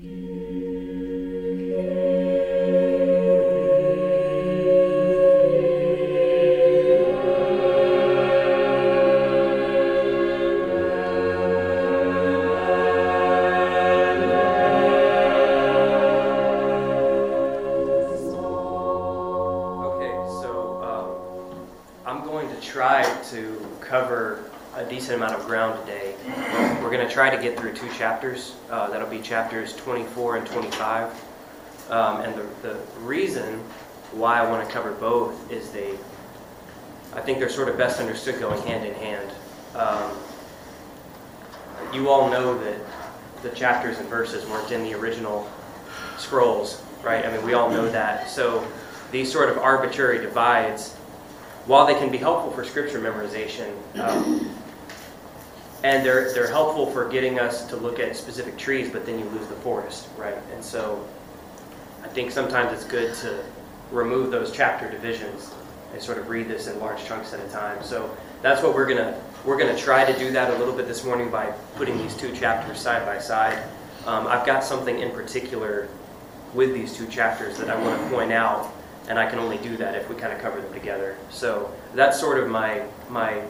Um, try to cover a decent amount of ground today. We're going to try to get through two chapters. That'll be chapters 24 and 25. Um, and the, the reason why I want to cover both is they, I think they're sort of best understood going hand in hand. Um, you all know that the chapters and verses weren't in the original scrolls, right? I mean, we all know that. So these sort of arbitrary divides, while they can be helpful for scripture memorization, um, and they're they're helpful for getting us to look at specific trees, but then you lose the forest, right? And so, I think sometimes it's good to remove those chapter divisions and sort of read this in large chunks at a time. So that's what we're gonna we're gonna try to do that a little bit this morning by putting these two chapters side by side. Um, I've got something in particular with these two chapters that I want to point out, and I can only do that if we kind of cover them together. So that's sort of my my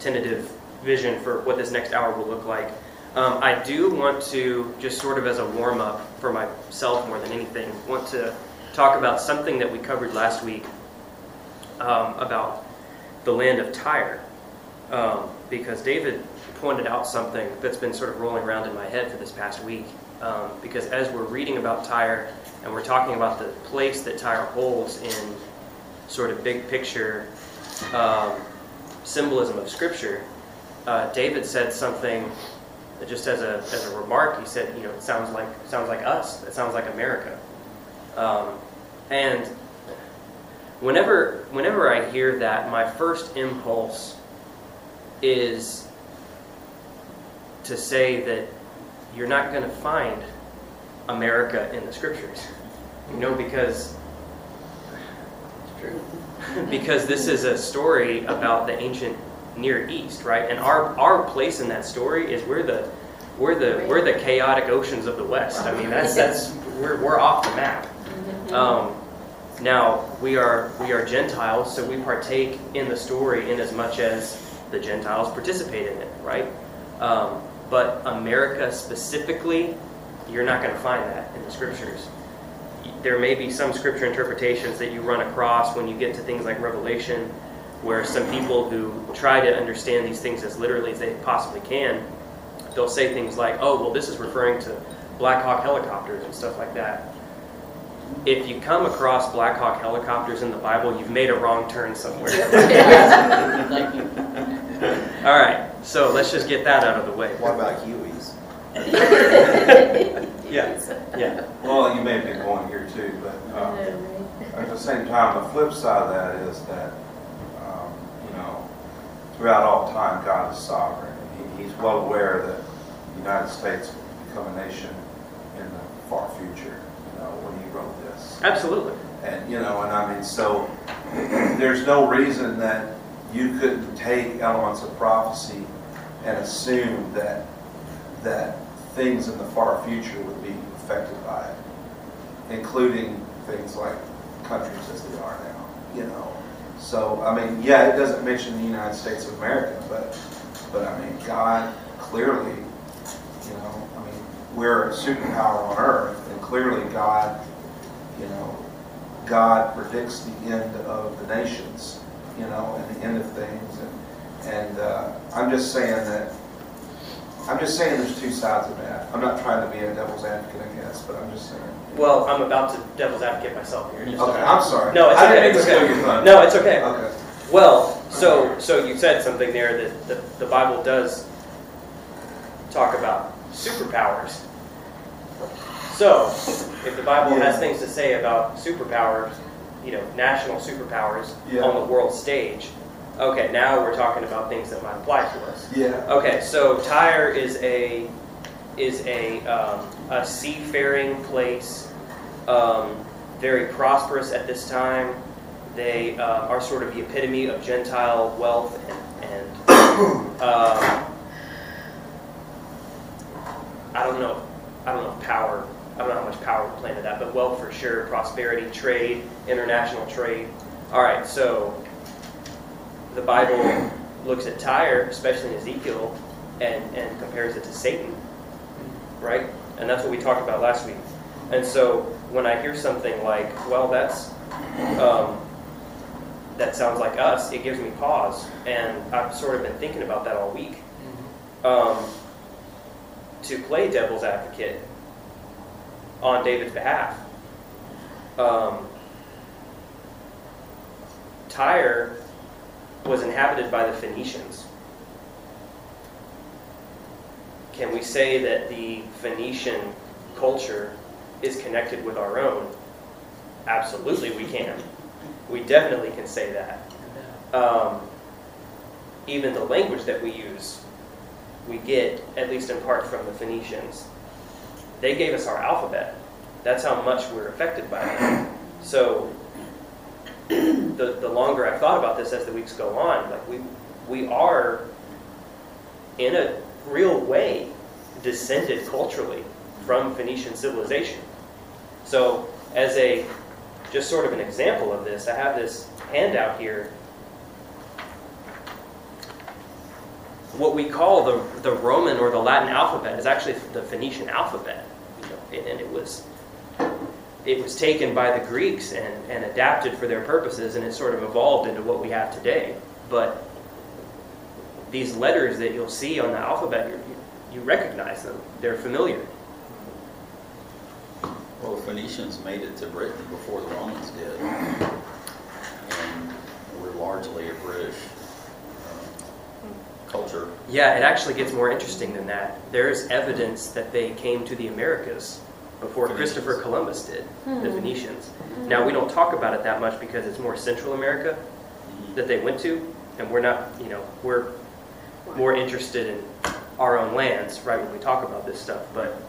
tentative vision for what this next hour will look like. Um, I do want to just sort of as a warm up for myself more than anything, want to talk about something that we covered last week um, about the land of Tyre, um, because David pointed out something that's been sort of rolling around in my head for this past week. Um, because as we're reading about Tyre and we're talking about the place that Tyre holds in sort of big picture um, symbolism of Scripture, uh, David said something just as a, as a remark. He said, you know, it sounds like sounds like us. It sounds like America. Um, and whenever whenever I hear that, my first impulse is to say that you're not going to find America in the scriptures. You know, because because this is a story about the ancient Near East, right? And our our place in that story is we're the we're the we're the chaotic oceans of the West. I mean, that's that's we're we're off the map. Um, now we are we are Gentiles, so we partake in the story in as much as the Gentiles participate in it, right? Um, but America specifically, you're not going to find that in the scriptures. There may be some scripture interpretations that you run across when you get to things like Revelation, where some people who try to understand these things as literally as they possibly can, they'll say things like, "Oh, well, this is referring to Black Hawk helicopters and stuff like that." If you come across Black Hawk helicopters in the Bible, you've made a wrong turn somewhere. All right, so let's just get that out of the way. What about Hueys? Yeah, yeah. Well, you may have been going here too, but uh, at the same time, the flip side of that is that, um, you know, throughout all time, God is sovereign. He, he's well aware that the United States will become a nation in the far future, you know, when he wrote this. Absolutely. And, you know, and I mean, so there's no reason that you couldn't take elements of prophecy and assume that, that things in the far future would be affected by it, including things like countries as they are now, you know. So, I mean, yeah, it doesn't mention the United States of America, but, but I mean, God clearly, you know, I mean, we're a superpower on earth, and clearly God, you know, God predicts the end of the nations, you know, and the end of things. And, and uh, I'm just saying that, I'm just saying there's two sides of that. I'm not trying to be a devil's advocate, But I'm just saying. Well, I'm about to devil's advocate myself here. just- Okay, I'm sorry. No, it's I okay. didn't It's mean to okay. steal your thunder. No, it's okay. Okay. Well, so so you said something there that the, the Bible does talk about superpowers. So, if the Bible has things to say about superpowers, you know, national superpowers Yeah. on the world stage, okay, now we're talking about things that might apply to us. Yeah. Okay, so Tyre is a is a um, a seafaring place, um, very prosperous at this time. They uh, are sort of the epitome of Gentile wealth and, and um, I don't know. I don't know power, I don't know how much power we planted that, but wealth for sure, prosperity, trade, international trade. All right, so the Bible looks at Tyre, especially in Ezekiel, and, and compares it to Satan, right? And that's what we talked about last week. And so when I hear something like, well, that's, um, that sounds like us, it gives me pause. And I've sort of been thinking about that all week. Um, to play devil's advocate on David's behalf. Um, Tyre was inhabited by the Phoenicians. Can we say that the Phoenician culture is connected with our own? Absolutely, we can. We definitely can say that. Um, even the language that we use, we get, at least in part, from the Phoenicians. They gave us our alphabet. That's how much we're affected by it. So, the, the longer I've thought about this as the weeks go on, like we, we are, in a real way, descended culturally from Phoenician civilization. So, as a just sort of an example of this, I have this handout here. What we call the, the Roman or the Latin alphabet is actually the Phoenician alphabet, you know, and it was it was taken by the Greeks and, and adapted for their purposes, and it sort of evolved into what we have today. But these letters that you'll see on the alphabet, you, you recognize them; they're familiar. Well, the Phoenicians made it to Britain before the Romans did. And we're largely a British uh, culture. Yeah, it actually gets more interesting than that. There's evidence that they came to the Americas before Phoenicians. Christopher Columbus did, the Phoenicians. Now, we don't talk about it that much because it's more Central America that they went to, and we're not, you know, we're more interested in our own lands, right, when we talk about this stuff. But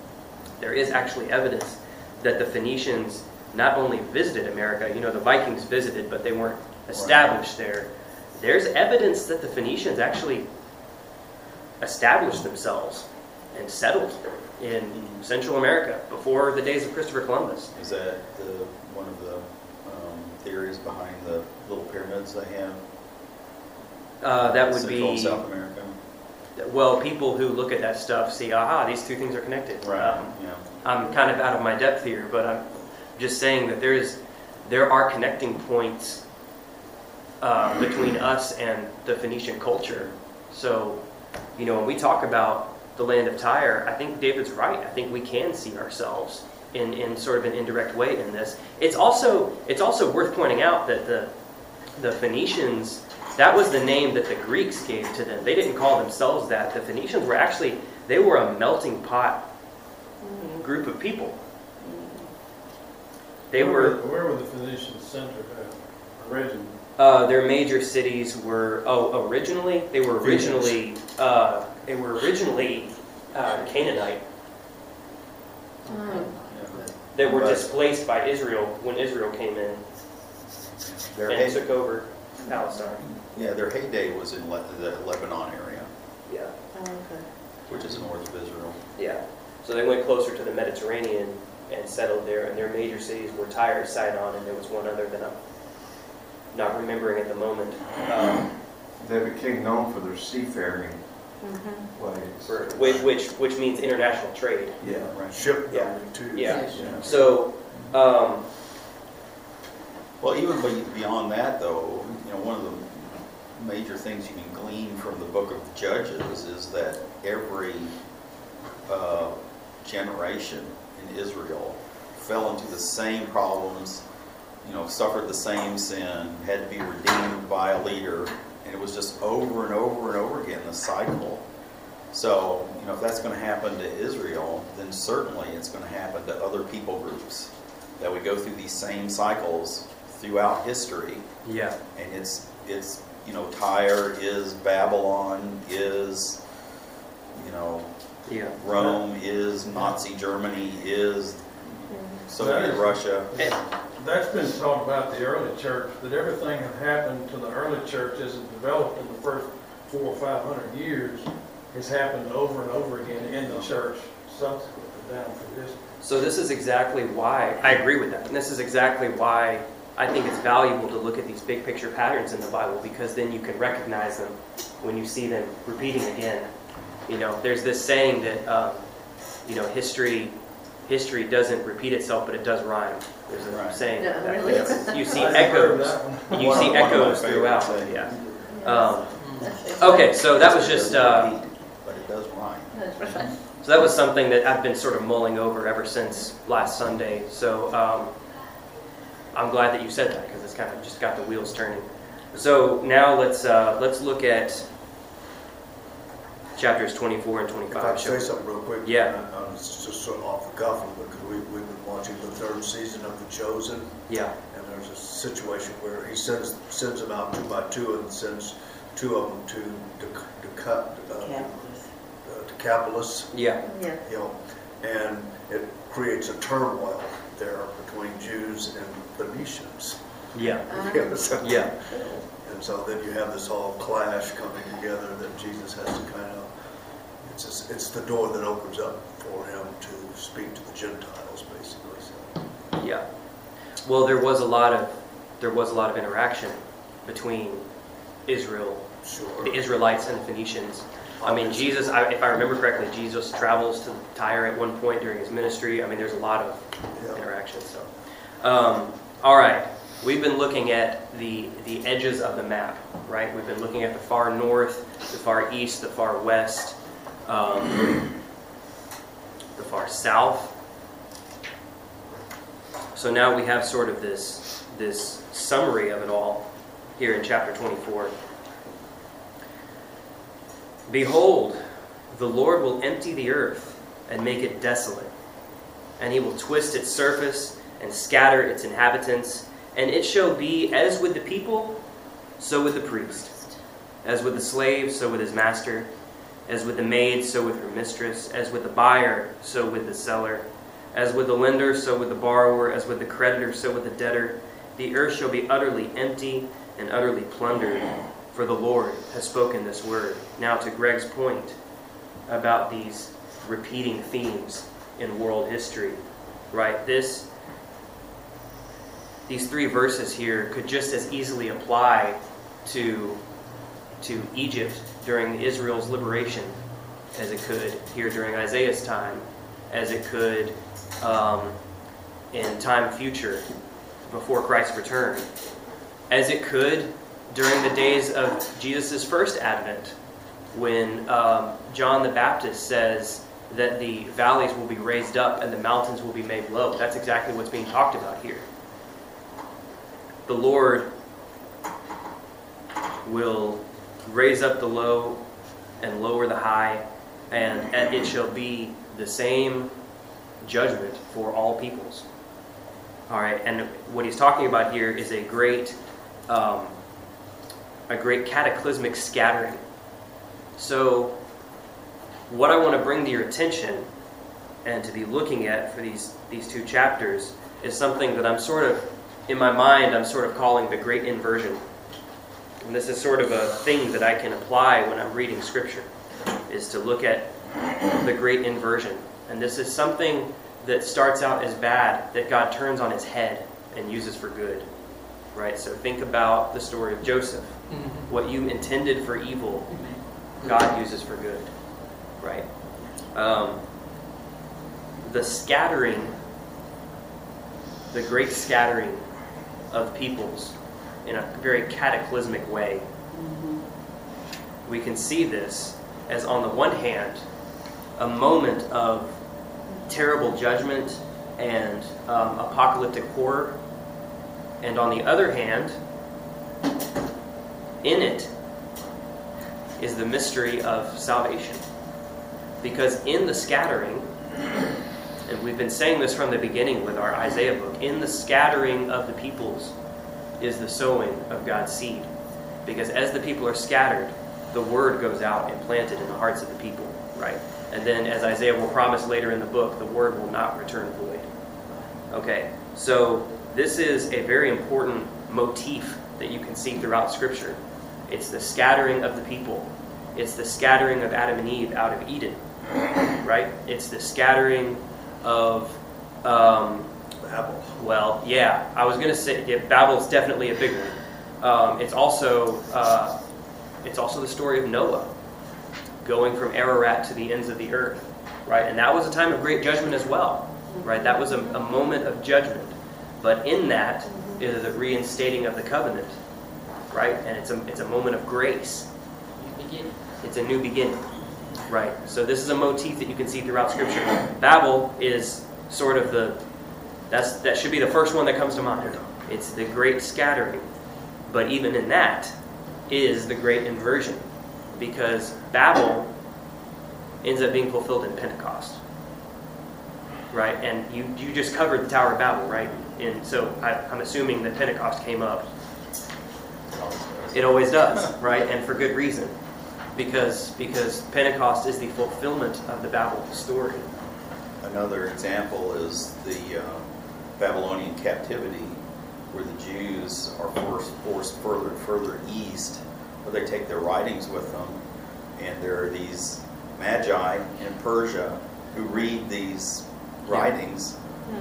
there is actually evidence that the Phoenicians not only visited America, you know, the Vikings visited, but they weren't established there. There's evidence that the Phoenicians actually established themselves and settled in Central America before the days of Christopher Columbus. Is that the, one of the um, theories behind the little pyramids they have? Uh, that would Central be, South America? Well, people who look at that stuff see, aha, these two things are connected. Um, Yeah. I'm kind of out of my depth here, but I'm just saying that there is, there are connecting points uh, between us and the Phoenician culture. So, you know, when we talk about the land of Tyre, I think David's right. I think we can see ourselves in, in sort of an indirect way in this. It's also it's also worth pointing out that the the Phoenicians that was the name that the Greeks gave to them. They didn't call themselves that. The Phoenicians were actually they were a melting pot group of people. They Where were Where were the Phoenicians centered at, originally? uh, their major cities were oh originally they were originally uh, they were originally uh, Canaanite. Yeah. They were displaced by Israel when Israel came in and hey- took over Palestine. Yeah, their heyday was in Le- the Lebanon area, Yeah, Okay. which is north of Israel. yeah. So they went closer to the Mediterranean and settled there, and their major cities were Tyre, Sidon, and there was one other that I'm not remembering at the moment. Um, They became known for their seafaring Mm-hmm. ways. for, which, which which means international trade. Yeah. Right. Shipbuilding too. Yeah. So, um, Well, even be- beyond that, though, you know, one of the major things you can glean from the book of Judges is that every uh, generation in Israel fell into the same problems, you know, suffered the same sin, had to be redeemed by a leader, and it was just over and over and over again, the cycle. So, you know, if that's going to happen to Israel, then certainly it's going to happen to other people groups that we go through these same cycles throughout history yeah, and it's it's you know Tyre is Babylon is you know yeah. Rome is Nazi Germany is Soviet Russia That's been taught about the early church, that everything that happened to the early church as it developed in the first four or five hundred years has happened over and over again in the church subsequent to down through history. So this is exactly why, I agree with that, and this is exactly why I think it's valuable to look at these big picture patterns in the Bible, because then you can recognize them when you see them repeating again. You know, there's this saying that, um, you know, history, history doesn't repeat itself, but it does rhyme. There's a Right. saying. No, that. really? It's- You see I never heard echoes, you One see of- one echoes throughout, sayings. yeah. Um, Okay, so that was just, uh, But it does rhyme. So that was something that I've been sort of mulling over ever since last Sunday. So um, I'm glad that you said that because it's kind of just got the wheels turning. So now let's uh, let's look at chapters 24 and 25. If I 25. could shall we? say something real quick. Yeah. uh, uh, It's just sort of off the cuff, because we, we've been watching the third season of The Chosen, Yeah, and there's a situation where he sends, sends them out two by two and sends two of them to Dec- Deca- uh, uh, Decapolis yeah, Yeah. Hill, and it creates a turmoil there between Jews and Phoenicians. yeah, uh-huh. You know, so- yeah, And so then you have this whole clash coming together that Jesus has to kind of, it's, just- it's the door that opens up for him to speak to the Gentiles, basically, so. yeah. Well, there was a lot of there was a lot of interaction between Israel Sure. the Israelites and the Phoenicians. I mean, Jesus, I, if I remember correctly, Jesus travels to Tyre at one point during his ministry. I mean, there's a lot of interaction. So, um, all right, we've been looking at the the edges of the map, right? We've been looking at the far north, the far east, the far west, um, the far south. So now we have sort of this this summary of it all here in chapter 24. Behold, the Lord will empty the earth and make it desolate, and he will twist its surface and scatter its inhabitants, and it shall be as with the people, so with the priest, as with the slave, so with his master, as with the maid, so with her mistress, as with the buyer, so with the seller, as with the lender, so with the borrower, as with the creditor, so with the debtor. The earth shall be utterly empty and utterly plundered, for the Lord has spoken this word. Now, to Greg's point about these repeating themes in world history, right? This, these three verses here could just as easily apply to, to Egypt during Israel's liberation as it could here during Isaiah's time, as it could um, in time future before Christ's return, as it could during the days of Jesus' first advent, when um, John the Baptist says that the valleys will be raised up and the mountains will be made low. That's exactly what's being talked about here. The Lord will raise up the low and lower the high, and it shall be the same judgment for all peoples. All right, and what he's talking about here is a great, um, a great cataclysmic scattering. So, what I want to bring to your attention and to be looking at for these these two chapters is something that I'm sort of, in my mind, I'm sort of calling the great inversion. And this is sort of a thing that I can apply when I'm reading scripture, is to look at the great inversion. And this is something that starts out as bad that God turns on its head and uses for good. Right? So think about the story of Joseph. What you intended for evil, God uses for good. Right? Um, the scattering, the great scattering of peoples in a very cataclysmic way. We can see this as, on the one hand, a moment of terrible judgment and um, apocalyptic horror, and on the other hand, in it is the mystery of salvation. Because in the scattering, and we've been saying this from the beginning with our Isaiah book, in the scattering of the peoples is the sowing of God's seed. Because as the people are scattered, the word goes out and planted in the hearts of the people, right? And then, as Isaiah will promise later in the book, the word will not return void. Okay, so this is a very important motif that you can see throughout Scripture. It's the scattering of the people, it's the scattering of Adam and Eve out of Eden, right? It's the scattering of, um, Babel. well, yeah, I was gonna say yeah, Babel's definitely a big one. Um, it's also uh, it's also the story of Noah going from Ararat to the ends of the earth, right? And that was a time of great judgment as well, right? That was a, a moment of judgment, but in that is the reinstating of the covenant, right? And it's a it's a moment of grace. It's a new beginning, right? So this is a motif that you can see throughout Scripture. Babel is sort of the that's that should be the first one that comes to mind. It's the great scattering, but even in that is the great inversion, because Babel ends up being fulfilled in Pentecost, right? And you you just covered the Tower of Babel, right? And so I, I'm assuming that Pentecost came up it always does, right? And for good reason. Because because Pentecost is the fulfillment of the Babel story. Another example is the uh, Babylonian captivity, where the Jews are forced, forced further and further east, where they take their writings with them, and there are these magi in Persia who read these writings,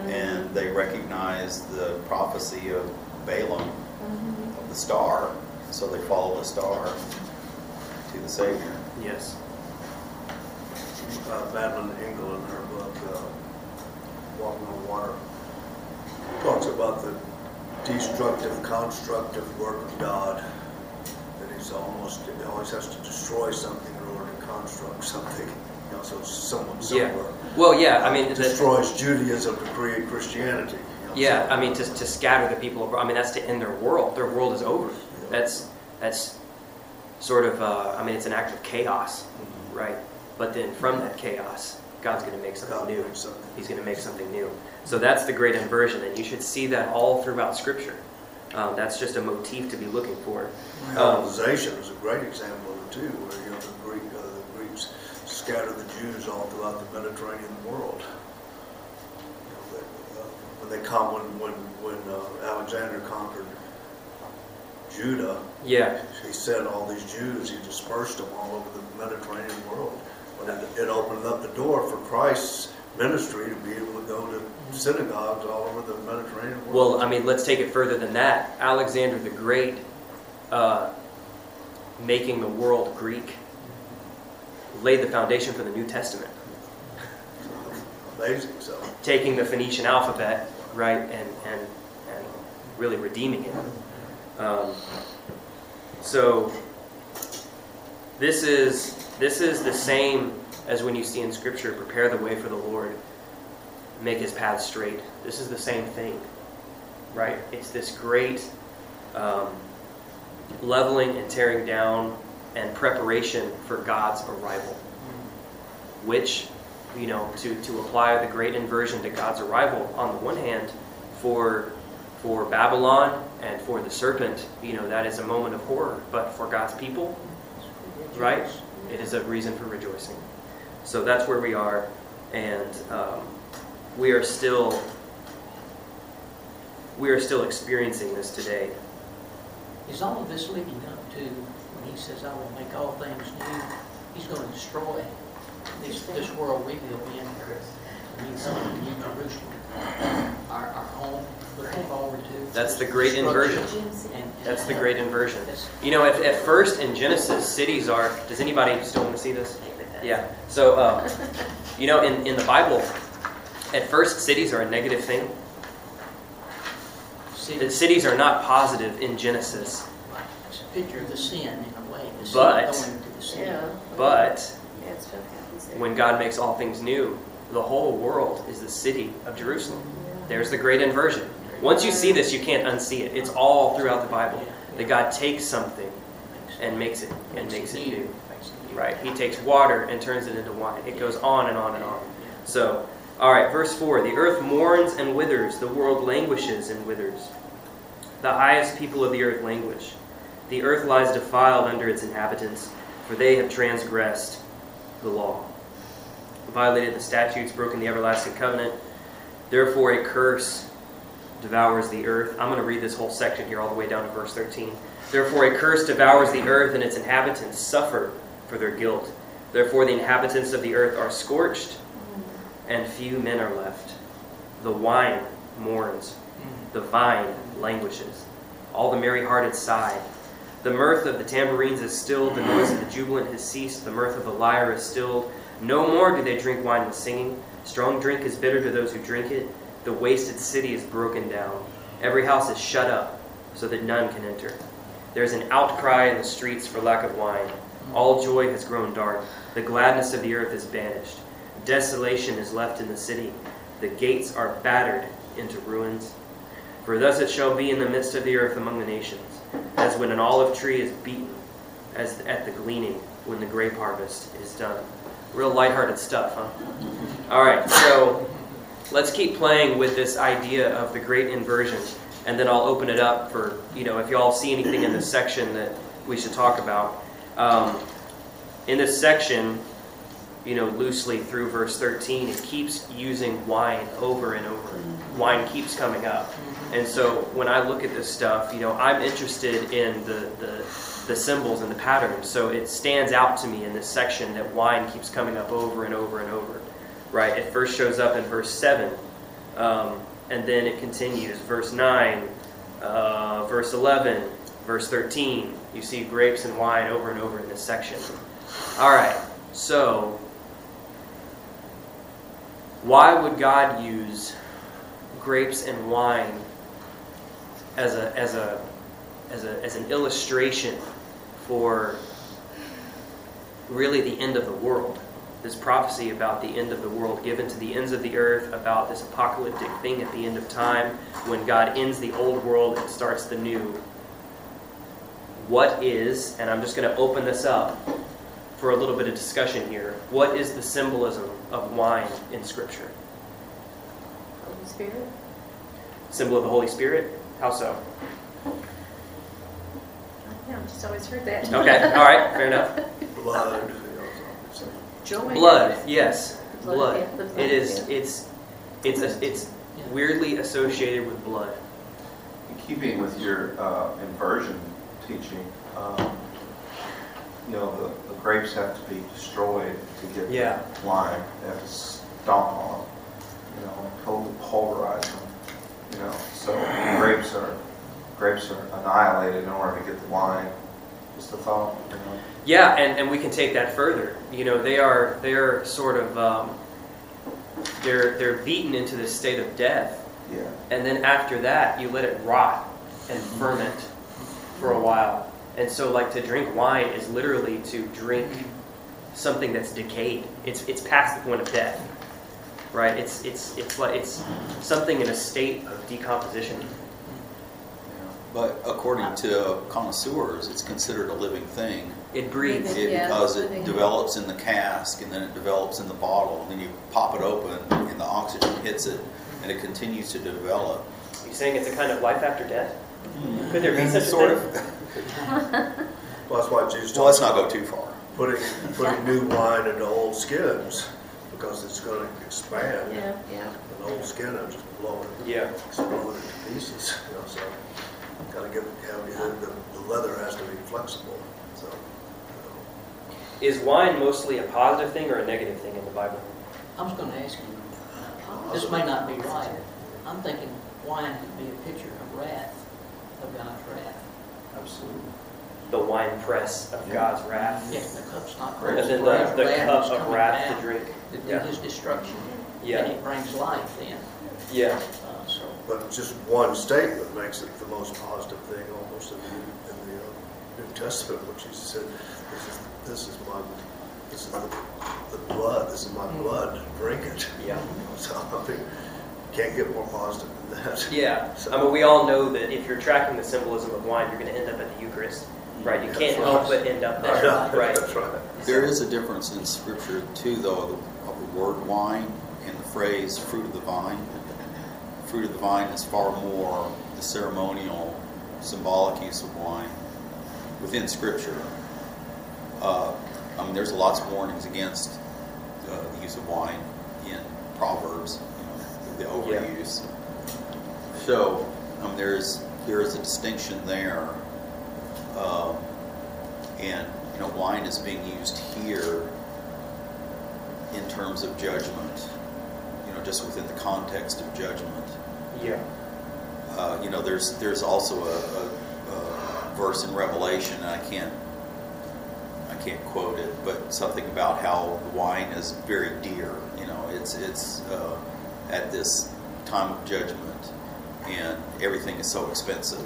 and they recognize the prophecy of Balaam, of the star, so they follow the star to the Savior. Yes. uh, Madeleine L'Engle in her book, uh, Walking on Water, talks about the destructive, constructive work of God. That he's almost, he always has to destroy something in order to construct something. You know, so it's somewhat Yeah. Well, yeah. I mean, the, Destroys Judaism to create Christianity. you know, yeah. I mean, to, to scatter the people. abroad. I mean, that's to end their world. Their world is over. That's that's sort of. Uh, I mean, it's an act of chaos, right? But then from that chaos, God's going to make something God new. something. He's going to make something new. So that's the great inversion, and you should see that all throughout Scripture. Um, that's just a motif to be looking for. Um, Hellenization is a great example of it too, where you know the Greek, uh, the Greeks scattered the Jews all throughout the Mediterranean world. You know, that, uh, when they come, when when when uh, Alexander conquered Judah, yeah. he sent all these Jews, he dispersed them all over the Mediterranean world. But it, it opened up the door for Christ's ministry to be able to go to synagogues all over the Mediterranean world. Well, I mean, let's take it further than that. Alexander the Great, uh, making the world Greek, laid the foundation for the New Testament. amazing. So Taking the Phoenician alphabet, right, and and and really redeeming it. Um, so this is this is the same as when you see in Scripture, prepare the way for the Lord, make His path straight. This is the same thing, right? It's this great um, leveling and tearing down and preparation for God's arrival, which you know to to apply the great inversion to God's arrival on the one hand for for Babylon and for the serpent, you know, that is a moment of horror. But for God's people, right, it is a reason for rejoicing. So that's where we are, and um, we are still we are still experiencing this today. Is all of this leading up to he says, I will make all things new? He's going to destroy this, this world we live in. I mean, some of New Jerusalem, our, our home, looking forward to. That's the great inversion. And- That's the great inversion. You know, at, at first in Genesis, cities are. Does anybody still want to see this? Yeah. So, uh, you know, in, in the Bible, at first cities are a negative thing. Cities are not positive in Genesis, It's a picture of the sin in a way, the sin But- going into the sin. Yeah. but Yeah, it's what happens there. when God makes all things new, the whole world is the city of Jerusalem. There's the great inversion. Once you see this, you can't unsee it. It's all throughout the Bible. That God takes something and makes it and makes it new. Makes it new. Right? He takes water and turns it into wine. It goes on and on and on. So, all right, verse 4 The earth mourns and withers, the world languishes and withers. The highest people of the earth languish. The earth lies defiled under its inhabitants, for they have transgressed the law, violated the statutes, broken the everlasting covenant. Therefore, a curse devours the earth. I'm going to read this whole section here all the way down to verse 13. Therefore, a curse devours the earth, and its inhabitants suffer for their guilt. Therefore, the inhabitants of the earth are scorched, and few men are left. The wine mourns, the vine languishes. All the merry hearted sigh. The mirth of the tambourines is stilled, the noise of the jubilant has ceased, the mirth of the lyre is stilled. No more do they drink wine with singing. Strong drink is bitter to those who drink it. The wasted city is broken down. Every house is shut up, so that none can enter. There is an outcry in the streets for lack of wine. All joy has grown dark. The gladness of the earth is banished. Desolation is left in the city. The gates are battered into ruins. For thus it shall be in the midst of the earth among the nations, as when an olive tree is beaten, as at the gleaning when the grape harvest is done. Real lighthearted stuff, huh? All right, so let's keep playing with this idea of the great inversion, and then I'll open it up for, you know, if you all see anything in this section that we should talk about. Um, in this section, you know, loosely through verse 13, it keeps using wine over and over. Wine keeps coming up. And so when I look at this stuff, you know, I'm interested in the, the, the symbols and the patterns. So it stands out to me in this section that wine keeps coming up over and over and over. Right? It first shows up in verse 7, um, and then it continues. Verse 9, uh, verse 11, verse 13. You see grapes and wine over and over in this section. All right, so why would God use grapes and wine as a as a as a as an illustration for really the end of the world? This prophecy about the end of the world given to the ends of the earth about this apocalyptic thing at the end of time when God ends the old world and starts the new. What is, and I'm just going to open this up for a little bit of discussion here. What is the symbolism of wine in Scripture? Holy Spirit? Symbol of the Holy Spirit? How so? Yeah, I've just always heard that. Okay, all right, fair enough. Blood, you know, so- Joy. Blood, yes, Blood, blood. yeah, the blood, It is. yeah. It's. It's. A, it's weirdly associated with blood. In keeping with your uh, inversion teaching, um, you know, the, the grapes have to be destroyed to get Yeah. the wine. They have to stomp on them, you know, totally pulverize them, you know. So grapes are grapes are annihilated in order to get the wine. Just a thought, you know. Yeah, and, and we can take that further. You know, they are they're sort of um, they're they're beaten into this state of death, Yeah. and then after that, you let it rot and ferment for a while. And so, like to drink wine is literally to drink something that's decayed. It's it's past the point of death, right? It's it's it's like it's something in a state of decomposition. But according to connoisseurs, it's considered a living thing It breathes. it- Yeah, because it develops in the cask and then it develops in the bottle. And then you pop it open and the oxygen hits it and it continues to develop. You saying it's a kind of life after death? Mm-hmm. Could there be mm-hmm. such a thing? of? Well, that's why Jesus Well, let's not go too far. putting, putting new wine into old skins, because it's gonna expand. Yeah, yeah. An old skin, will just blow it, Yeah. explode it to pieces, you know, so, gotta give, have, the, the leather has to be flexible, so, you know. Is wine mostly a positive thing or a negative thing in the Bible? I was gonna ask you, this may not be right. I'm thinking wine could be a picture of wrath, of God's wrath. Absolutely. The wine press of Yeah. God's wrath. Yeah, the cup's not Right. And then Wrath- the, the wrath cup of wrath to drink. To do Yeah. his destruction. Yeah. And it brings life then, Yeah. uh, so. But just one statement makes it the most positive thing almost in the, in the uh, New Testament, which Jesus said, this is, this is my, this is the, the blood, this is my blood, drink it. Yeah. So, I think, can't get more positive than that. Yeah. I mean, we all know that if you're tracking the symbolism of wine, you're going to end up at the Eucharist, right? You can't help but end up there, Yeah, right? That's right. There is a difference in scripture too, though, of the, of the word wine and the phrase fruit of the vine. Fruit of the vine is far more the ceremonial, symbolic use of wine within scripture. Uh, I mean, there's lots of warnings against uh, the use of wine in Proverbs, you know, the Yeah. overuse. So, um, there's there is a distinction there. Um, and you know wine is being used here in terms of judgment You know, just within the context of judgment. Yeah. Uh, you know, there's there's also a, a, a verse in Revelation, and I can't I can't quote it, but something about how wine is very dear. You know, it's it's uh, at this time of judgment, and everything is so expensive.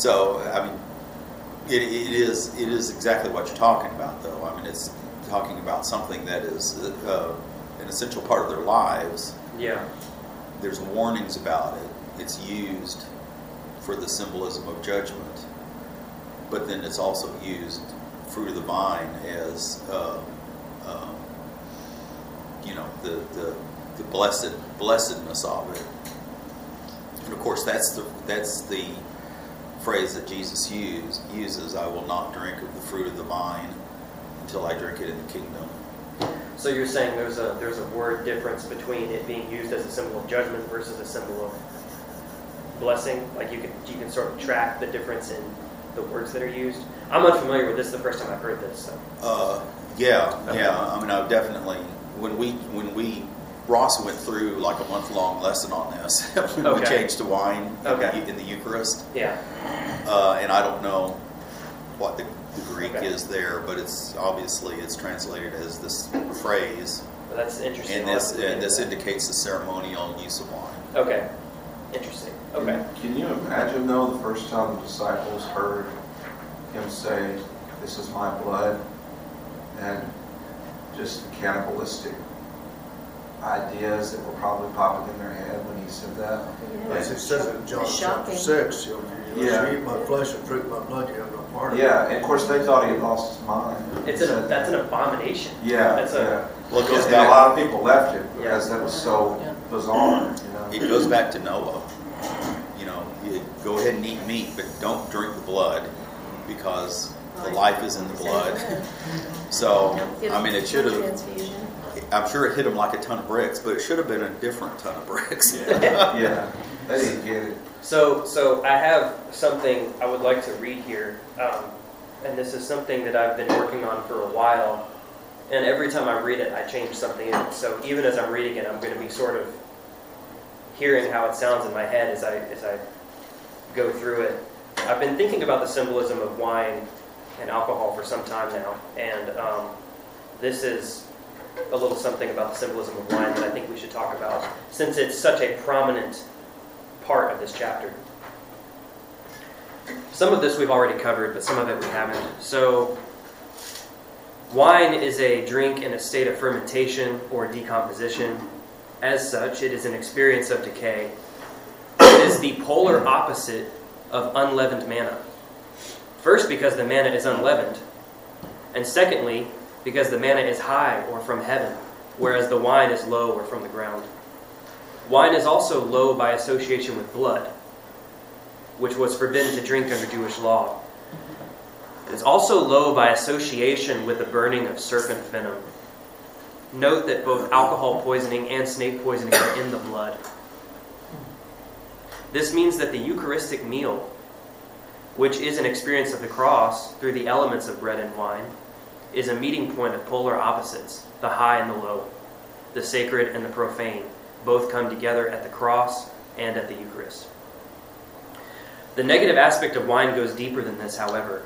So I mean, it, it is it is exactly what you're talking about, though. I mean, it's talking about something that is uh, an essential part of their lives Yeah. there's warnings about it. It's used for the symbolism of judgment, but then it's also used fruit of the vine as uh, um, you know the, the the blessed blessedness of it. And of course, that's the that's the phrase that Jesus used, uses. I will not drink of the fruit of the vine until I drink it in the kingdom. So you're saying there's a there's a word difference between it being used as a symbol of judgment versus a symbol of blessing? Like you can you can sort of track the difference in the words that are used. I'm unfamiliar with this. Is the first time I've heard this. So. Uh, yeah, Okay. yeah. I mean, I definitely when we when we Ross went through like a month long lesson on this when we Okay. changed to wine in, Okay. the, in the Eucharist, Yeah. uh, and I don't know what the, the Greek Okay. is there, but it's obviously it's translated as this phrase, Well, that's interesting. and this have to look and this into indicates the ceremonial use of wine. Okay. Interesting. Okay. Can you imagine though, the first time the disciples heard him say, this is my blood, and just the cannibalistic ideas that were probably popping in their head when he said that? As it says in John It's chapter shocking. six, you know, if Yeah. you eat my flesh and drink my blood, you have no part of it. Yeah, and of course, they thought he had lost his mind. It's an that's an abomination. Yeah, That's a yeah. Well, it goes And a back. lot of people left it Yeah. because that was so Yeah. bizarre, you It goes back to Noah. You know, you go ahead and eat meat, but don't drink the blood because the life is in the blood. So, I mean, it should have, Transfusion. I'm sure it hit him like a ton of bricks, but it should have been a different ton of bricks. Yeah, they didn't get it. So, so I have something I would like to read here, um, and this is something that I've been working on for a while. And every time I read it, I change something in it. So even as I'm reading it, I'm going to be sort of hearing how it sounds in my head as I as I go through it. I've been thinking about the symbolism of wine and alcohol for some time now, and um, this is a little something about the symbolism of wine that I think we should talk about, since it's such a prominent part of this chapter. Some of this we've already covered, but some of it we haven't. So, wine is a drink in a state of fermentation or decomposition. As such, it is an experience of decay. It is the polar opposite of unleavened manna. First, because the manna is unleavened, and secondly, because the manna is high or from heaven, whereas the wine is low or from the ground. Wine is also low by association with blood, which was forbidden to drink under Jewish law. It is also low by association with the burning of serpent venom. Note that both alcohol poisoning and snake poisoning are in the blood. This means that the Eucharistic meal, which is an experience of the cross through the elements of bread and wine, is a meeting point of polar opposites, the high and the low, the sacred and the profane both come together at the cross and at the Eucharist. The negative aspect of wine goes deeper than this, however,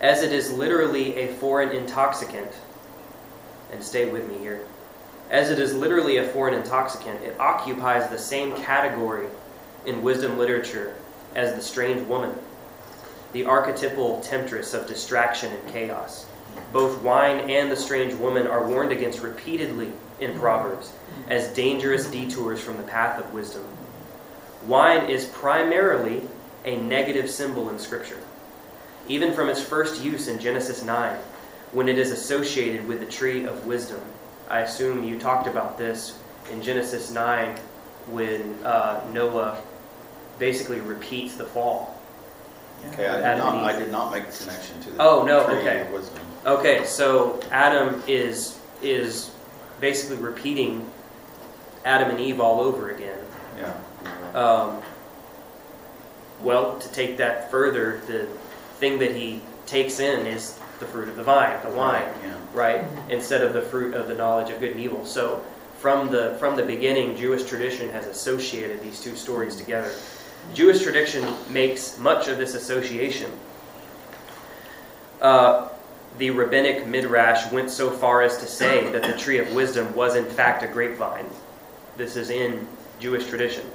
as it is literally a foreign intoxicant. And stay with me here. As it is literally a foreign intoxicant, it occupies the same category in wisdom literature as the strange woman, the archetypal temptress of distraction and chaos. Both wine and the strange woman are warned against repeatedly in Proverbs as dangerous detours from the path of wisdom. Wine is primarily a negative symbol in Scripture, even from its first use in Genesis 9, when it is associated with the tree of wisdom. I assume you talked about this in Genesis 9 when uh, Noah basically repeats the fall. Okay, I did Adam not, and I did not make the connection to the Oh, no, tree okay. of wisdom. Okay, so Adam is is basically repeating Adam and Eve all over again. Yeah. Um, well, to take that further, the thing that he takes in is the fruit of the vine, the wine, Yeah. right? Instead of the fruit of the knowledge of good and evil. So from the from the beginning, Jewish tradition has associated these two stories together. Jewish tradition makes much of this association. Uh, the rabbinic midrash went so far as to say that the tree of wisdom was in fact a grapevine. This is in Jewish tradition.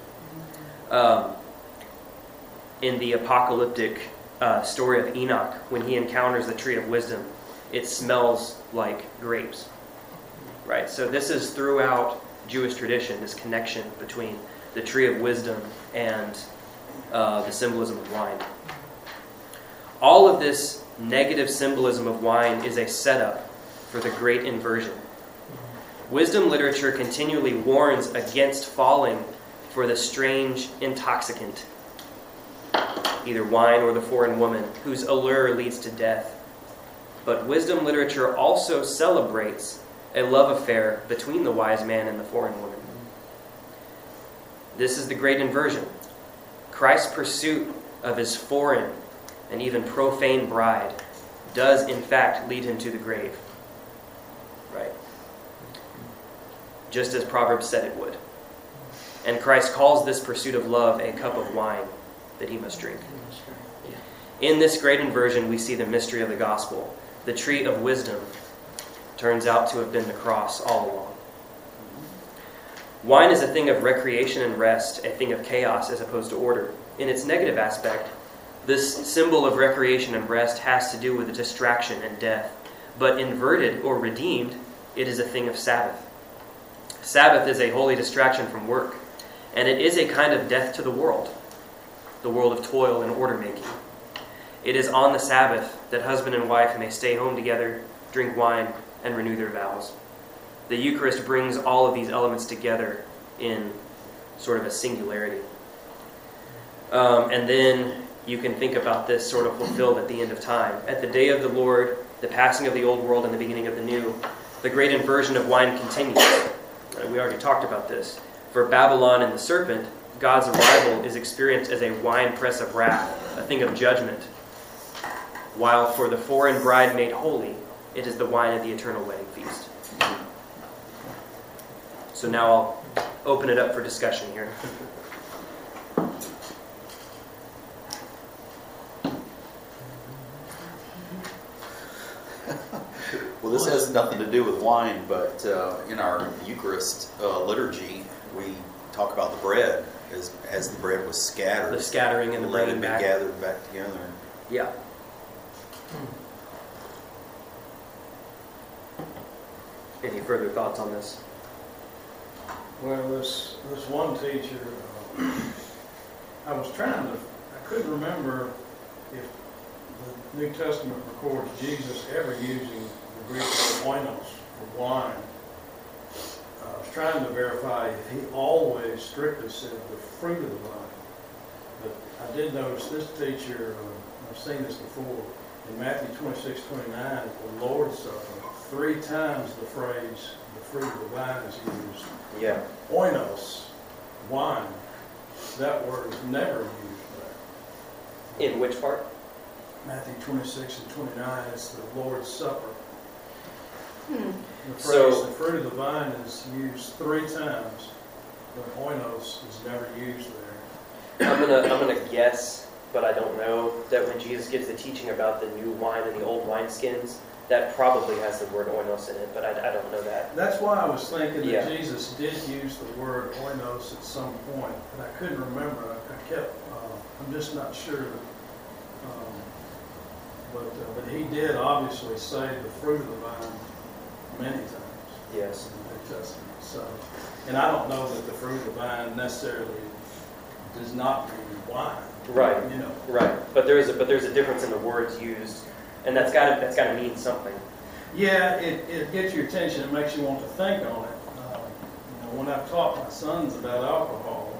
Um, in the apocalyptic uh, story of Enoch, when he encounters the tree of wisdom, it smells like grapes. Right? So, this is throughout Jewish tradition, this connection between the tree of wisdom and uh, the symbolism of wine. All of this negative symbolism of wine is a setup for the great inversion. Wisdom literature continually warns against falling for the strange intoxicant, either wine or the foreign woman, whose allure leads to death. But wisdom literature also celebrates a love affair between the wise man and the foreign woman. This is the great inversion. Christ's pursuit of his foreign and even profane bride does in fact lead him to the grave. Right? Just as Proverbs said it would. And Christ calls this pursuit of love a cup of wine that he must drink. In this great inversion, we see the mystery of the gospel. The tree of wisdom turns out to have been the cross all along. Wine is a thing of recreation and rest, a thing of chaos as opposed to order. In its negative aspect, this symbol of recreation and rest has to do with distraction and death. But inverted or redeemed, it is a thing of Sabbath. Sabbath is a holy distraction from work, and it is a kind of death to the world, the world of toil and order making. It is on the Sabbath that husband and wife may stay home together, drink wine, and renew their vows. The Eucharist brings all of these elements together in sort of a singularity. Um, and then you can think about this sort of fulfilled at the end of time. At the day of the Lord, the passing of the old world and the beginning of the new, the great inversion of wine continues. We already talked about this. For Babylon and the serpent, God's arrival is experienced as a wine press of wrath, a thing of judgment. While for the foreign bride made holy, it is the wine of the eternal wedding feast. So now I'll open it up for discussion here. Well, this has nothing to do with wine, but uh, in our Eucharist uh, liturgy, we talk about the bread as, as the bread was scattered. The scattering and the let it be back. gathered back together. Yeah. Any further thoughts on this? Well, this, this one teacher, uh, I was trying to, I couldn't remember if the New Testament records Jesus ever using the Greek word oinos for wine. I was trying to verify if he always strictly said the fruit of the vine. But I did notice this teacher, uh, I've seen this before, in Matthew 26, 29, the Lord's Supper, three times the phrase, the fruit of the vine is used Yeah. oinos, wine, that word is never used there. In which part? Matthew 26 and 29, it's the Lord's Supper. Hmm. The So- the fruit of the vine is used three times, but oinos is never used there. I'm gonna I'm gonna guess, but I don't know that when Jesus gives the teaching about the new wine and the old wineskins, that probably has the word oinos in it, but I, I don't know that. That's why I was thinking Yeah. that Jesus did use the word oinos at some point, but I couldn't remember. I I kept, uh, I'm just not sure. Um, But, uh, but he did obviously say the fruit of the vine many times. Yes. in the New Testament. So, and I don't know that the fruit of the vine necessarily does not mean wine. Right. You know, Right. But there is a but there's a difference in the words used, and that's gotta that's gotta mean something. yeah, it, it gets your attention, it makes you want to think on it. Uh, You know, when I've taught my sons about alcohol,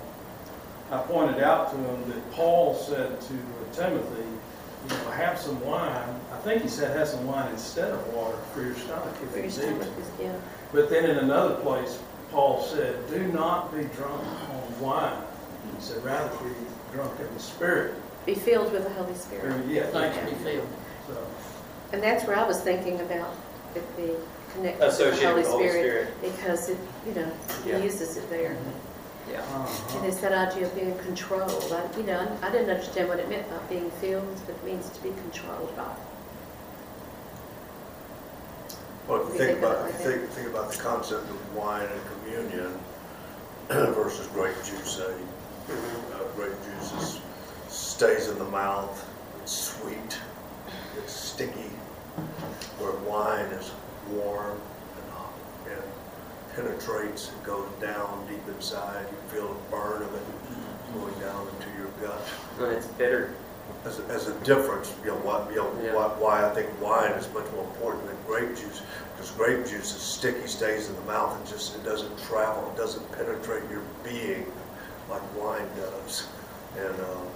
I pointed out to them that Paul said to Timothy, you know, have some wine. I think he said have some wine instead of water for your stomach if For you your need stomach yeah. But then in another place, Paul said, do not be drunk on wine. He said, rather be drunk in the Spirit. Be filled with the Holy Or, Spirit. Yeah, thank Thank you. you, Phil. So, And that's where I was thinking about it being connected to the Associated Holy with the Holy Spirit. Spirit. Because it, you know, Yeah. he uses it there. Yeah. Uh-huh. And it's that idea of being controlled. I, you know, I didn't understand what it meant by being filled, but it means to be controlled by. Well, if you think think about, about if you think, think about the concept of wine and communion versus grape juice, say, uh, grape juice is, stays in the mouth, it's sweet, it's sticky, where wine is warm and, hot and penetrates, it goes down deep inside, you feel the burn of it going down into your gut And it's bitter. as a, as a difference, you know, what, you know, Yeah. why, why I think wine is much more important than grape juice. Because grape juice is sticky, stays in the mouth, and just, it doesn't travel, it doesn't penetrate your being like wine does. And, um,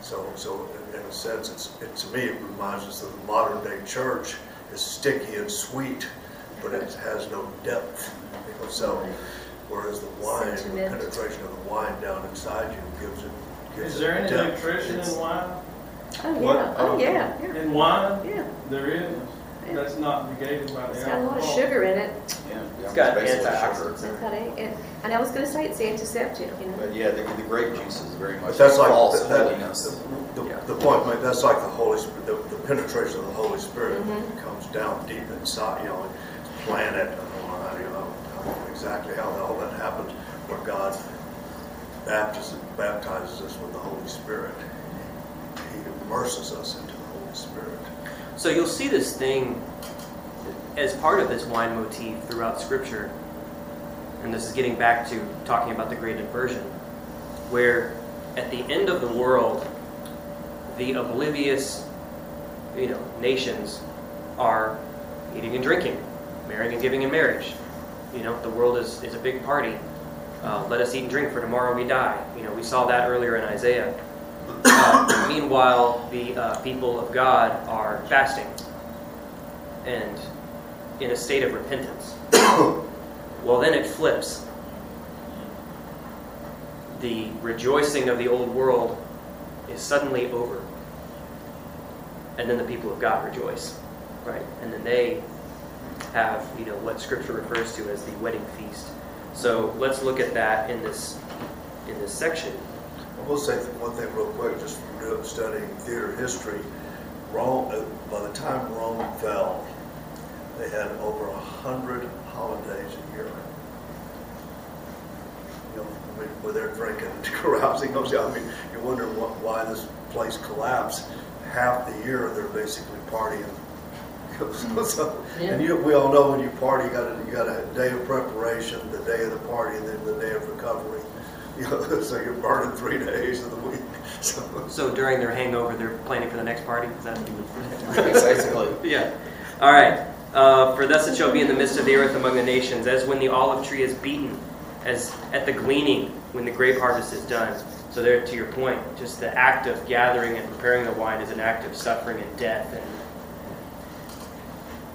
so, so in, in a sense, it's, it, to me, it reminds us that the modern day church is sticky and sweet, but it has no depth. You so, whereas the wine, the penetration of the wine down inside you gives it, gives Is it there any depth. nutrition It's- in wine? Oh, What? yeah, oh, yeah, yeah, In wine, yeah. there is. Yeah. That's not negated by the It's got a lot of sugar in it. Yeah. It's got basically antioxidants. sugar. It's got a- And and I was going to say it's antiseptic, you know. But yeah, the, the grape juice is very much But that's like, false that- that- holiness. the, Yeah. the point, mate, that's like the Holy, Spirit, the, the penetration of the Holy Spirit Mhm. comes down deep inside, you know, and planet, I don't know how, you know, I don't know exactly how all that happens, where God baptizes, baptizes us with the Holy Spirit. He immerses us into the Holy Spirit. So you'll see this thing as part of this wine motif throughout Scripture, and this is getting back to talking about the great inversion, where at the end of the world, the oblivious, you know, nations are eating and drinking, marrying and giving in marriage. You know, the world is, is a big party. Uh, let us eat and drink, for tomorrow we die. You know, we saw that earlier in Isaiah. Uh, meanwhile, the uh, people of God are fasting and in a state of repentance. well, then it flips. The rejoicing of the old world is suddenly over. And then the people of God rejoice, right? And then they have, you know, what Scripture refers to as the wedding feast. So let's look at that in this in this section. I will say one thing real quick, just from studying theater history. Rome, uh, by the time Rome fell, they had over a hundred holidays a year. You know, I mean, where they're drinking and carousing, I mean, you wonder what, why this place collapsed. Half the year, they're basically partying. So, hmm. And you, we all know when you party, you got a, you got a day of preparation, the day of the party, and then the day of recovery. You know, so you're burning three days of the week. So, So during their hangover, they're planning for the next party. Is that Basically. Yeah. All right. Uh, for thus it shall be in the midst of the earth among the nations, as when the olive tree is beaten, as at the gleaning when the grape harvest is done. So there, to your point, just the act of gathering and preparing the wine is an act of suffering and death. And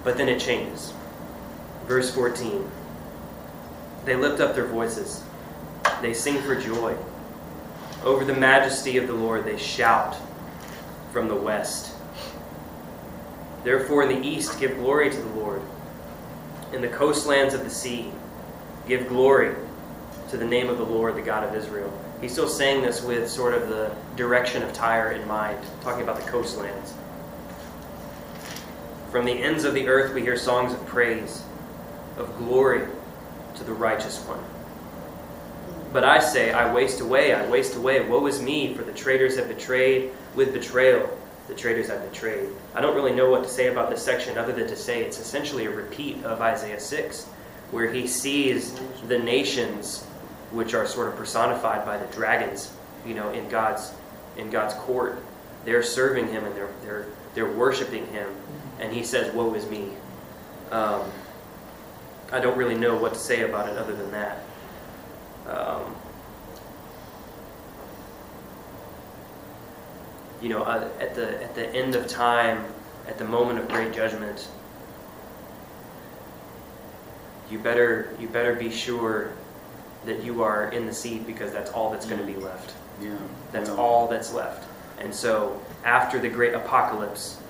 but then it changes. Verse 14. They lift up their voices. They sing for joy. Over the majesty of the Lord they shout from the west. Therefore, in the east, give glory to the Lord. In the coastlands of the sea, give glory to the name of the Lord, the God of Israel. He's still saying this with sort of the direction of Tyre in mind, talking about the coastlands. From the ends of the earth, we hear songs of praise, of glory to the righteous one. But I say, I waste away, I waste away. Woe is me, for the traitors have betrayed with betrayal. The traitors have betrayed. I don't really know what to say about this section other than to say it's essentially a repeat of Isaiah 6, where he sees the nations which are sort of personified by the dragons, you know, in God's in God's court. They're serving him and they're they're they're worshiping him, and he says, "Woe is me." Um, I don't really know what to say about it other than that. Um, you know, uh, at the at the end of time, at the moment of great judgment, you better you better be sure that you are in the seat because that's all that's going to be left. Yeah. That's Well, all that's left. And so, after the great apocalypse,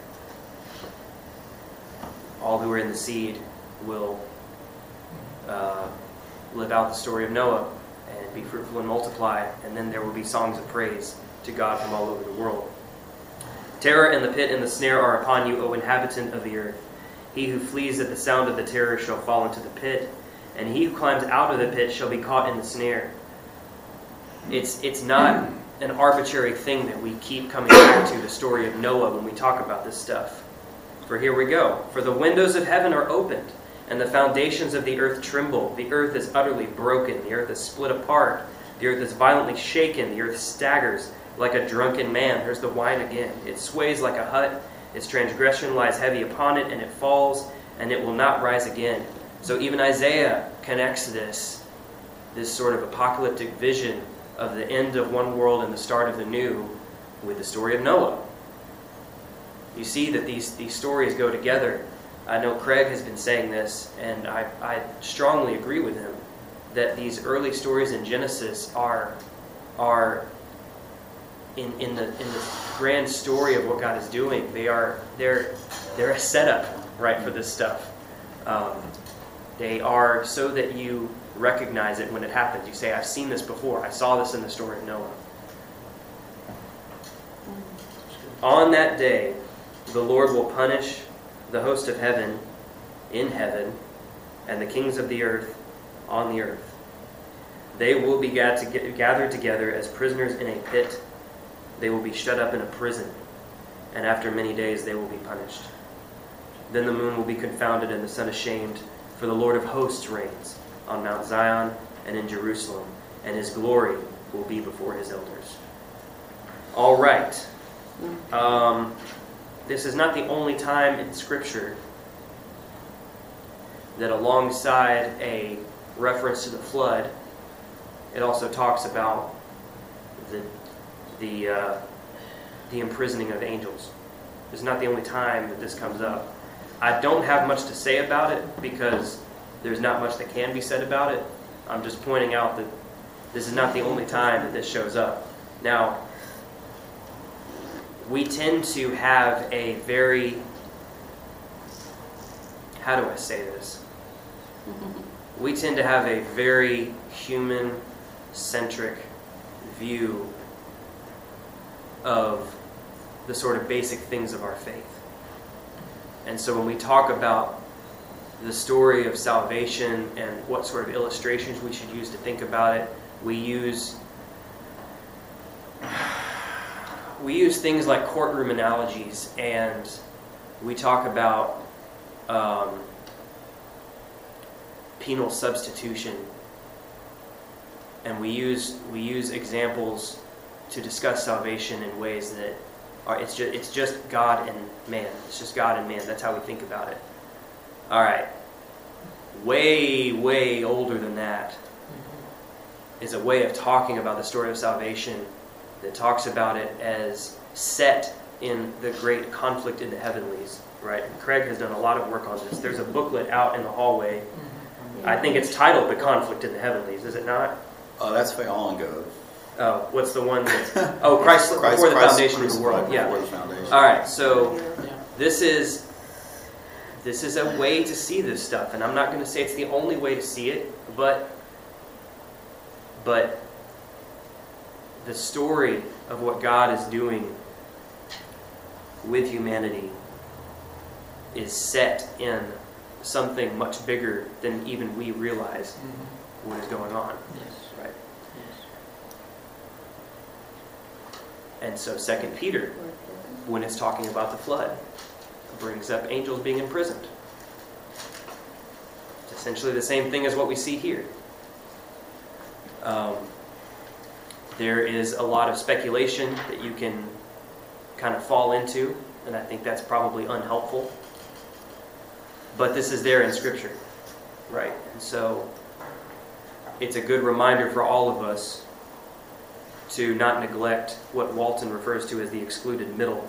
all who are in the seed will uh, live out the story of Noah and be fruitful and multiply, and then there will be songs of praise to God from all over the world. Terror and the pit and the snare are upon you, O inhabitant of the earth. He who flees at the sound of the terror shall fall into the pit, and he who climbs out of the pit shall be caught in the snare. It's, it's not an arbitrary thing that we keep coming back to the story of Noah when we talk about this stuff. For here we go. For the windows of heaven are opened, and the foundations of the earth tremble. The earth is utterly broken, the earth is split apart, the earth is violently shaken, the earth staggers like a drunken man. There's the wine again. It sways like a hut, its transgression lies heavy upon it, and it falls, and it will not rise again. So even Isaiah connects this, this sort of apocalyptic vision of the end of one world and the start of the new with the story of Noah. You see that these, these stories go together. I know Craig has been saying this, and I, I strongly agree with him that these early stories in Genesis are, are in, in, the, in grand story of what God is doing. They are they're, they're a setup, right, for this stuff. Um, they are so that you recognize it when it happens. You say, I've seen this before. I saw this in the story of Noah. On that day, the Lord will punish the host of heaven in heaven and the kings of the earth on the earth. They will be gathered together as prisoners in a pit. They will be shut up in a prison, and after many days they will be punished. Then the moon will be confounded and the sun ashamed, for the Lord of hosts reigns on Mount Zion and in Jerusalem, and his glory will be before his elders. All right. Um, this is not the only time in Scripture that, alongside a reference to the flood, it also talks about the the uh, the imprisoning of angels. It's not the only time that this comes up. I don't have much to say about it because there's not much that can be said about it. I'm just pointing out that this is not the only time that this shows up. Now, we tend to have a very how do I say this? We tend to have a very human centric view of the sort of basic things of our faith. And so when we talk about the story of salvation and what sort of illustrations we should use to think about it, we use we use things like courtroom analogies and we talk about um, penal substitution and we use we use examples to discuss salvation in ways that are it's just it's just God and man. It's just God and man. That's how we think about it. All right. Way way older than that mm-hmm. is a way of talking about the story of salvation that talks about it as set in the great conflict in the heavenlies, right? And Craig has done a lot of work on this. There's a booklet out in the hallway. Mm-hmm. I think it's titled "The Conflict in the Heavenlies," is it not? Oh, that's Fayongo. Oh, what's the one that's oh Christ, before the foundation of the world? Yeah. Before the foundation. All right, so Yeah. this is this is a way to see this stuff, and I'm not going to say it's the only way to see it, but but the story of what God is doing with humanity is set in something much bigger than even we realize Mhm. what is going on. Yes. And so Second Peter, when it's talking about the flood, brings up angels being imprisoned. It's essentially the same thing as what we see here. Um, there is a lot of speculation that you can kind of fall into, and I think that's probably unhelpful. But this is there in Scripture, right? And so it's a good reminder for all of us to not neglect what Walton refers to as the excluded middle,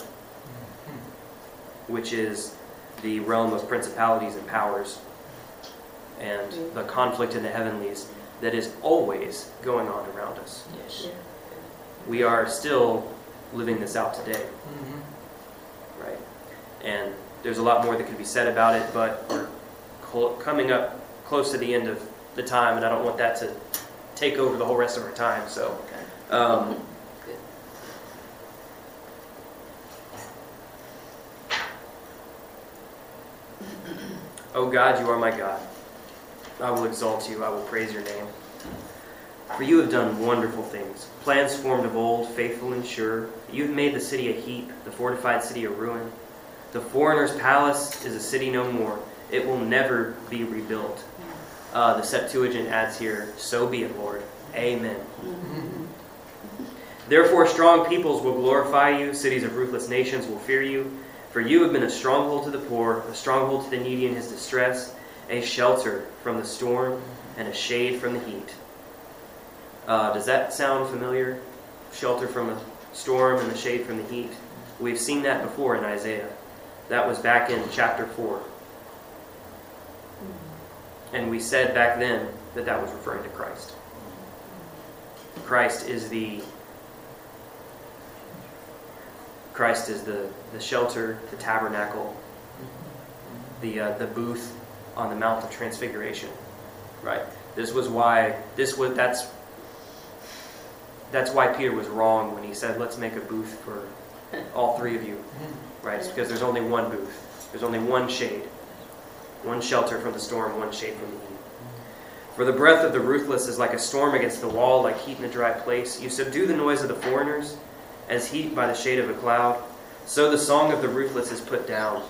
which is the realm of principalities and powers and the conflict in the heavenlies that is always going on around us. Yes. We are still living this out today, Mhm. right? And There's a lot more that could be said about it, but we're cl- coming up close to the end of the time, and I don't want that to take over the whole rest of our time. So, um, Oh God, you are my God. I will exalt you. I will praise your name. For you have done wonderful things, plans formed of old, faithful and sure. You have made the city a heap, the fortified city a ruin. The foreigner's palace is a city no more. It will never be rebuilt. Uh, the Septuagint adds here, so be it, Lord. Amen. Therefore, strong peoples will glorify you, cities of ruthless nations will fear you. For you have been a stronghold to the poor, a stronghold to the needy in his distress, a shelter from the storm, and a shade from the heat. Uh, does that sound familiar? Shelter from a storm and the shade from the heat. We've seen that before in Isaiah. That was back in chapter 4. And we said back then that that was referring to Christ. Christ is the Christ is the, the shelter, the tabernacle, the uh, the booth on the Mount of Transfiguration. Right. This was why this was that's that's why Peter was wrong when he said, "Let's make a booth for all three of you." Right. It's because there's only one booth. There's only one shade, one shelter from the storm, one shade from the heat. For the breath of the ruthless is like a storm against the wall, like heat in a dry place. You subdue the noise of the foreigners as heat by the shade of a cloud. So the song of the ruthless is put down.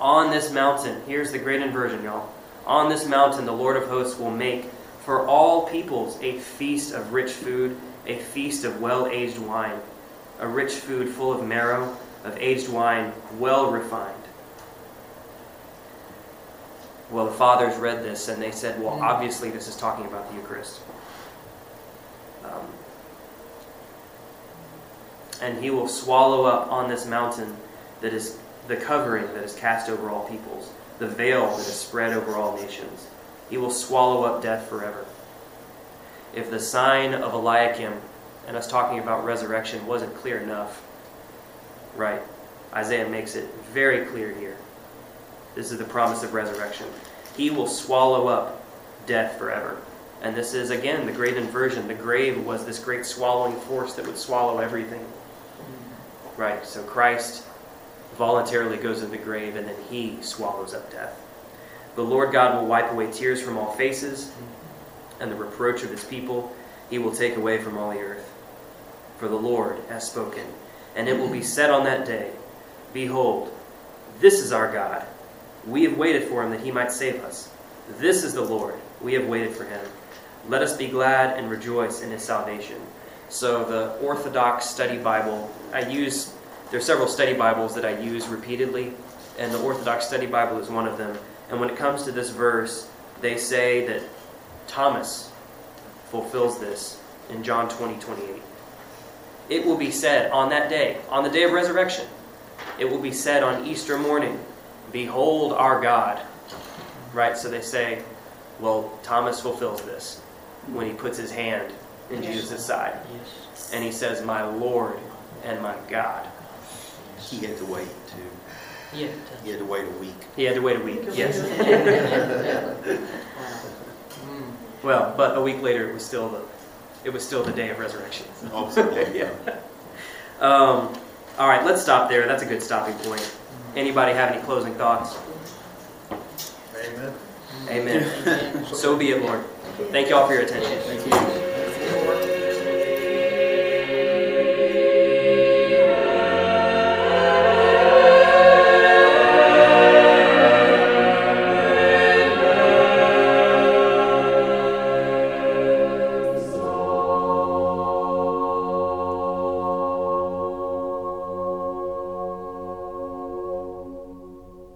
On this mountain, here's the great inversion, y'all. On this mountain, the Lord of hosts will make for all peoples a feast of rich food, a feast of well aged wine, a rich food full of marrow, of aged wine, well refined. Well, the fathers read this and they said, well, obviously, this is talking about the Eucharist. Um, and he will swallow up on this mountain that is the covering that is cast over all peoples, the veil that is spread over all nations. He will swallow up death forever. If the sign of Eliakim and us talking about resurrection wasn't clear enough, right? Isaiah makes it very clear here. This is the promise of resurrection. He will swallow up death forever. And this is, again, the great inversion. The grave was this great swallowing force that would swallow everything. Right? So Christ voluntarily goes into the grave and then he swallows up death. The Lord God will wipe away tears from all faces and the reproach of his people he will take away from all the earth. For the Lord has spoken. And it will be said on that day, Behold, this is our God. We have waited for him that he might save us. This is the Lord. We have waited for him. Let us be glad and rejoice in his salvation. So the Orthodox Study Bible, I use, there are several study Bibles that I use repeatedly, and the Orthodox Study Bible is one of them. And when it comes to this verse, they say that Thomas fulfills this in John 20, 28. It will be said on that day, on the day of resurrection, it will be said on Easter morning, Behold our God. Right? So they say, well, Thomas fulfills this when he puts his hand in Yes. Jesus' side. Yes. And he says, My Lord and my God. He had to wait too. Yeah. He had to wait a week. He had to wait a week, yes. Well, but a week later, it was still the, it was still the day of resurrection. Absolutely. Yeah. Um, all right, let's stop there. That's a good stopping point. Anybody have any closing thoughts? Amen. Amen. Amen. So be it, Lord. Thank you all for your attention. Thank you worth.